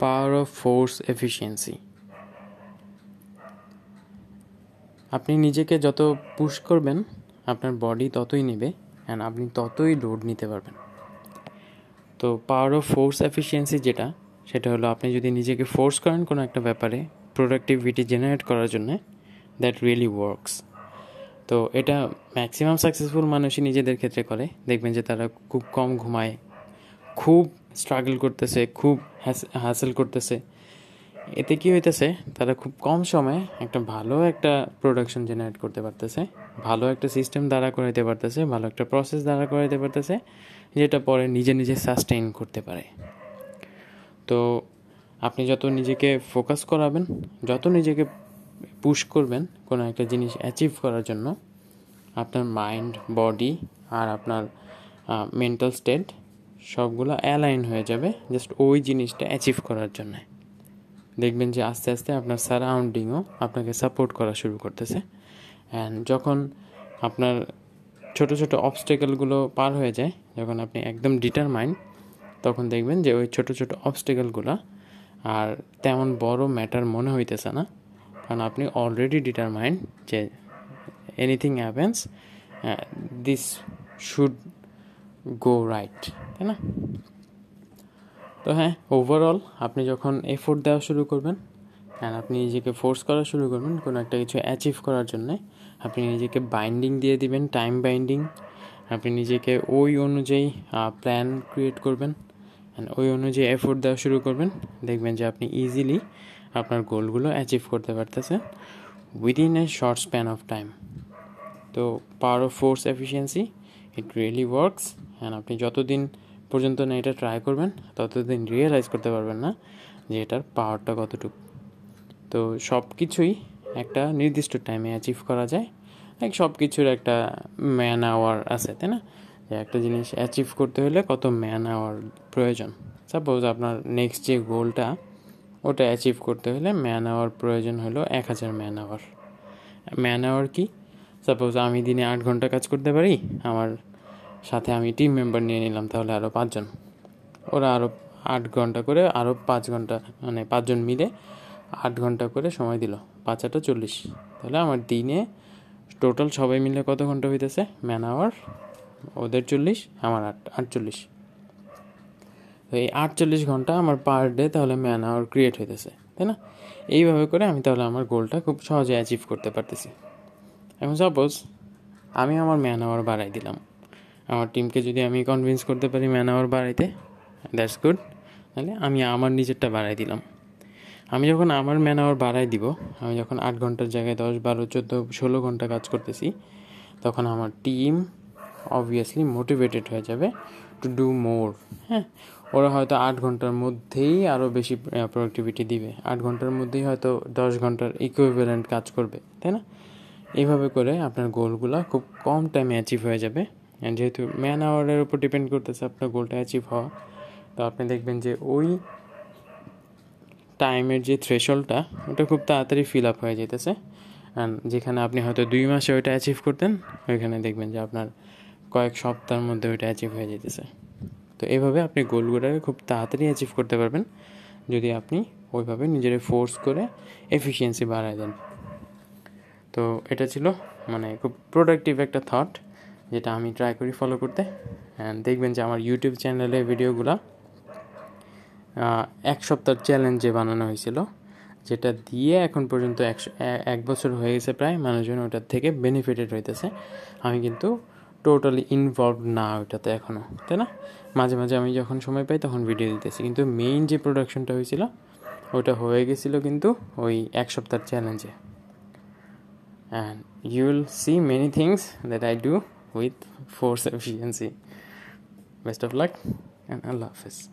Power of force efficiency আপনি নিজেকে যত পুশ করবেন, আপনার বডি ততই নেবে অ্যান্ড আপনি ততই লোড নিতে পারবেন। তো পাওয়ার অফ ফোর্স এফিসিয়েন্সি যেটা, সেটা হলো আপনি যদি নিজেকে ফোর্স করেন কোনো একটা ব্যাপারে প্রোডাক্টিভিটি জেনারেট করার জন্যে দ্যাট রিয়েলি ওয়ার্কস তো এটা ম্যাক্সিমাম সাকসেসফুল মানুষই নিজেদের ক্ষেত্রে করে, দেখবেন যে তারা খুব কম ঘুমায়, খুব স্ট্রাগল করতেছে, খুব হ্যাসেল করতেছে। এতে কি হইতেছে, তারা খুব কম সময়ে একটা ভালো একটা প্রোডাকশন জেনারেট করতে পারতেছে, ভালো একটা সিস্টেম দ্বারা করাইতে পারতেছে, ভালো একটা প্রসেস দ্বারা করাইতে পারতেছে, যেটা পরে নিজে নিজে সাস্টেইন করতে পারে। তো আপনি যত নিজেকে ফোকাস করাবেন, যত নিজেকে পুশ করবেন কোনো একটা জিনিস অ্যাচিভ করার জন্য, আপনার মাইন্ড বডি আর আপনার মেন্টাল স্টেট সবগুলো অ্যালাইন হয়ে যাবে জাস্ট ওই জিনিসটা অ্যাচিভ করার জন্য। দেখবেন যে আস্তে আস্তে আপনার সারাউন্ডিংও আপনাকে সাপোর্ট করা শুরু করতেছে। অ্যান্ড যখন আপনার ছোট ছোট অবস্টেকেলগুলো পার হয়ে যায়, যখন আপনি একদম ডিটারমাইন্ড তখন দেখবেন যে ওই ছোট ছোট অবস্টেকেলগুলো আর তেমন বড় ম্যাটার মনে হইতেছে না। কারণ আপনি অলরেডি ডিটারমাইন্ড যে anything happens this should go right তাই না? তো হ্যাঁ ওভারঅল আপনি যখন এফোর্ট দেওয়া শুরু করবেন অ্যান্ড আপনি নিজেকে ফোর্স করা শুরু করবেন, কোনো একটা কিছু অ্যাচিভ করার জন্যে, আপনি নিজেকে বাইন্ডিং দিয়ে দিবেন টাইম বাইন্ডিং আপনি নিজেকে ওই অনুযায়ী প্ল্যান ক্রিয়েট করবেন অ্যান্ড ওই অনুযায়ী এফোর্ট দেওয়া শুরু করবেন, দেখবেন যে আপনি ইজিলি আপনার গোলগুলো অ্যাচিভ করতে পারতেছেন within a short span of time তো power of force efficiency it really works and আপনি যতদিন পর্যন্ত না এটা ট্রাই করবেন, ততদিন রিয়েলাইজ করতে পারবেন না যে এটার পাওয়ারটা কতটুকু। তো সব কিছুই একটা নির্দিষ্ট টাইমে অ্যাচিভ করা যায়। লাইক সব কিছুর একটা ম্যান আওয়ার আছে, তাই না? যে একটা জিনিস অ্যাচিভ করতে হলে কত ম্যান আওয়ার প্রয়োজন। সাপোজ আপনার নেক্সট যে গোলটা ওটা অ্যাচিভ করতে হলে ম্যান আওয়ার প্রয়োজন হলো এক হাজার ম্যান আওয়ার ম্যান আওয়ার কি? সাপোজ আমি দিনে আট ঘণ্টা কাজ করতে পারি, আমার সাথে আমি টিম মেম্বার নিয়ে নিলাম তাহলে আরও পাঁচজন। ওরা আরও আট ঘণ্টা করে আরও পাঁচ ঘণ্টা মানে পাঁচজন মিলে আট ঘণ্টা করে সময় দিল। পাঁচ আটটা চল্লিশ। তাহলে আমার দিনে টোটাল সবাই মিলে কত ঘণ্টা হইতেছে? ম্যান আওয়ার ওদের চল্লিশ, আমার আট, আটচল্লিশ। তো এই আটচল্লিশ ঘণ্টা আমার পার ডে তাহলে ম্যান আওয়ার ক্রিয়েট হইতেছে, তাই না? এইভাবে করে আমি তাহলে আমার গোলটা খুব সহজে অ্যাচিভ করতে পারতেছি। এখন সাপোজ আমি আমার ম্যান আওয়ার বাড়াই দিলাম। আমার টিমকে যদি আমি কনভিন্স করতে পারি ম্যান আওয়ার বাড়াইতে দ্যাটস গুড তাহলে আমি আমার নিজেরটা বাড়াই দিলাম। আমি যখন আমার ম্যান আওয়ার বাড়াই দিব, আমি যখন আট ঘণ্টার জায়গায় দশ, বারো, চোদ্দ, ষোলো ঘণ্টা কাজ করতেছি, তখন আমার টিম অবভিয়াসলি মোটিভেটেড হয়ে যাবে টু ডু মোর হ্যাঁ ওরা হয়তো আট ঘণ্টার মধ্যেই আরও বেশি প্রোডাক্টিভিটি দিবে। আট ঘণ্টার মধ্যেই হয়তো দশ ঘণ্টার ইকুইভ্যালেন্ট কাজ করবে, তাই না? এইভাবে করে আপনার গোলগুলো খুব কম টাইমে অ্যাচিভ হয়ে যাবে। যেহেতু ম্যান আওয়ারের উপর ডিপেন্ড করতেছে আপনার গোলটা অ্যাচিভ হওয়া, তো আপনি দেখবেন যে ওই টাইমের যে থ্রেশলটা ওটা খুব তাড়াতাড়ি ফিল আপ হয়ে যেতেছে অ্যান্ড যেখানে আপনি হয়তো দুই মাসে ওইটা অ্যাচিভ করতেন, ওইখানে দেখবেন যে আপনার কয়েক সপ্তাহের মধ্যে ওইটা অ্যাচিভ হয়ে যেতেছে তো এইভাবে আপনি গোলগুলোকে খুব তাড়াতাড়ি অ্যাচিভ করতে পারবেন, যদি আপনি ওইভাবে নিজের ফোর্স করে এফিসিয়েন্সি বাড়ায় দেন। তো এটা ছিল মানে খুব প্রোডাক্টিভ একটা থট যেটা আমি ট্রাই করি ফলো করতে। দেখবেন যে আমার ইউটিউব চ্যানেলে ভিডিওগুলো এক সপ্তাহ চ্যালেঞ্জে বানানো হয়েছিল, যেটা দিয়ে এখন পর্যন্ত একশো এক বছর হয়ে গেছে প্রায়, মানুষজন ওটার থেকে বেনিফিটেড হইতেছে। আমি কিন্তু টোটালি ইনভলভ না ওইটাতে এখনও তাই না? মাঝে মাঝে আমি যখন সময় পাই তখন ভিডিও দিতেছি। কিন্তু মেইন যে প্রোডাকশনটা হয়েছিল, ওটা হয়ে গেছিল কিন্তু ওই এক সপ্তাহ চ্যালেঞ্জে and you will see many things that I do with force efficiency. Best of luck and Allah Hafiz.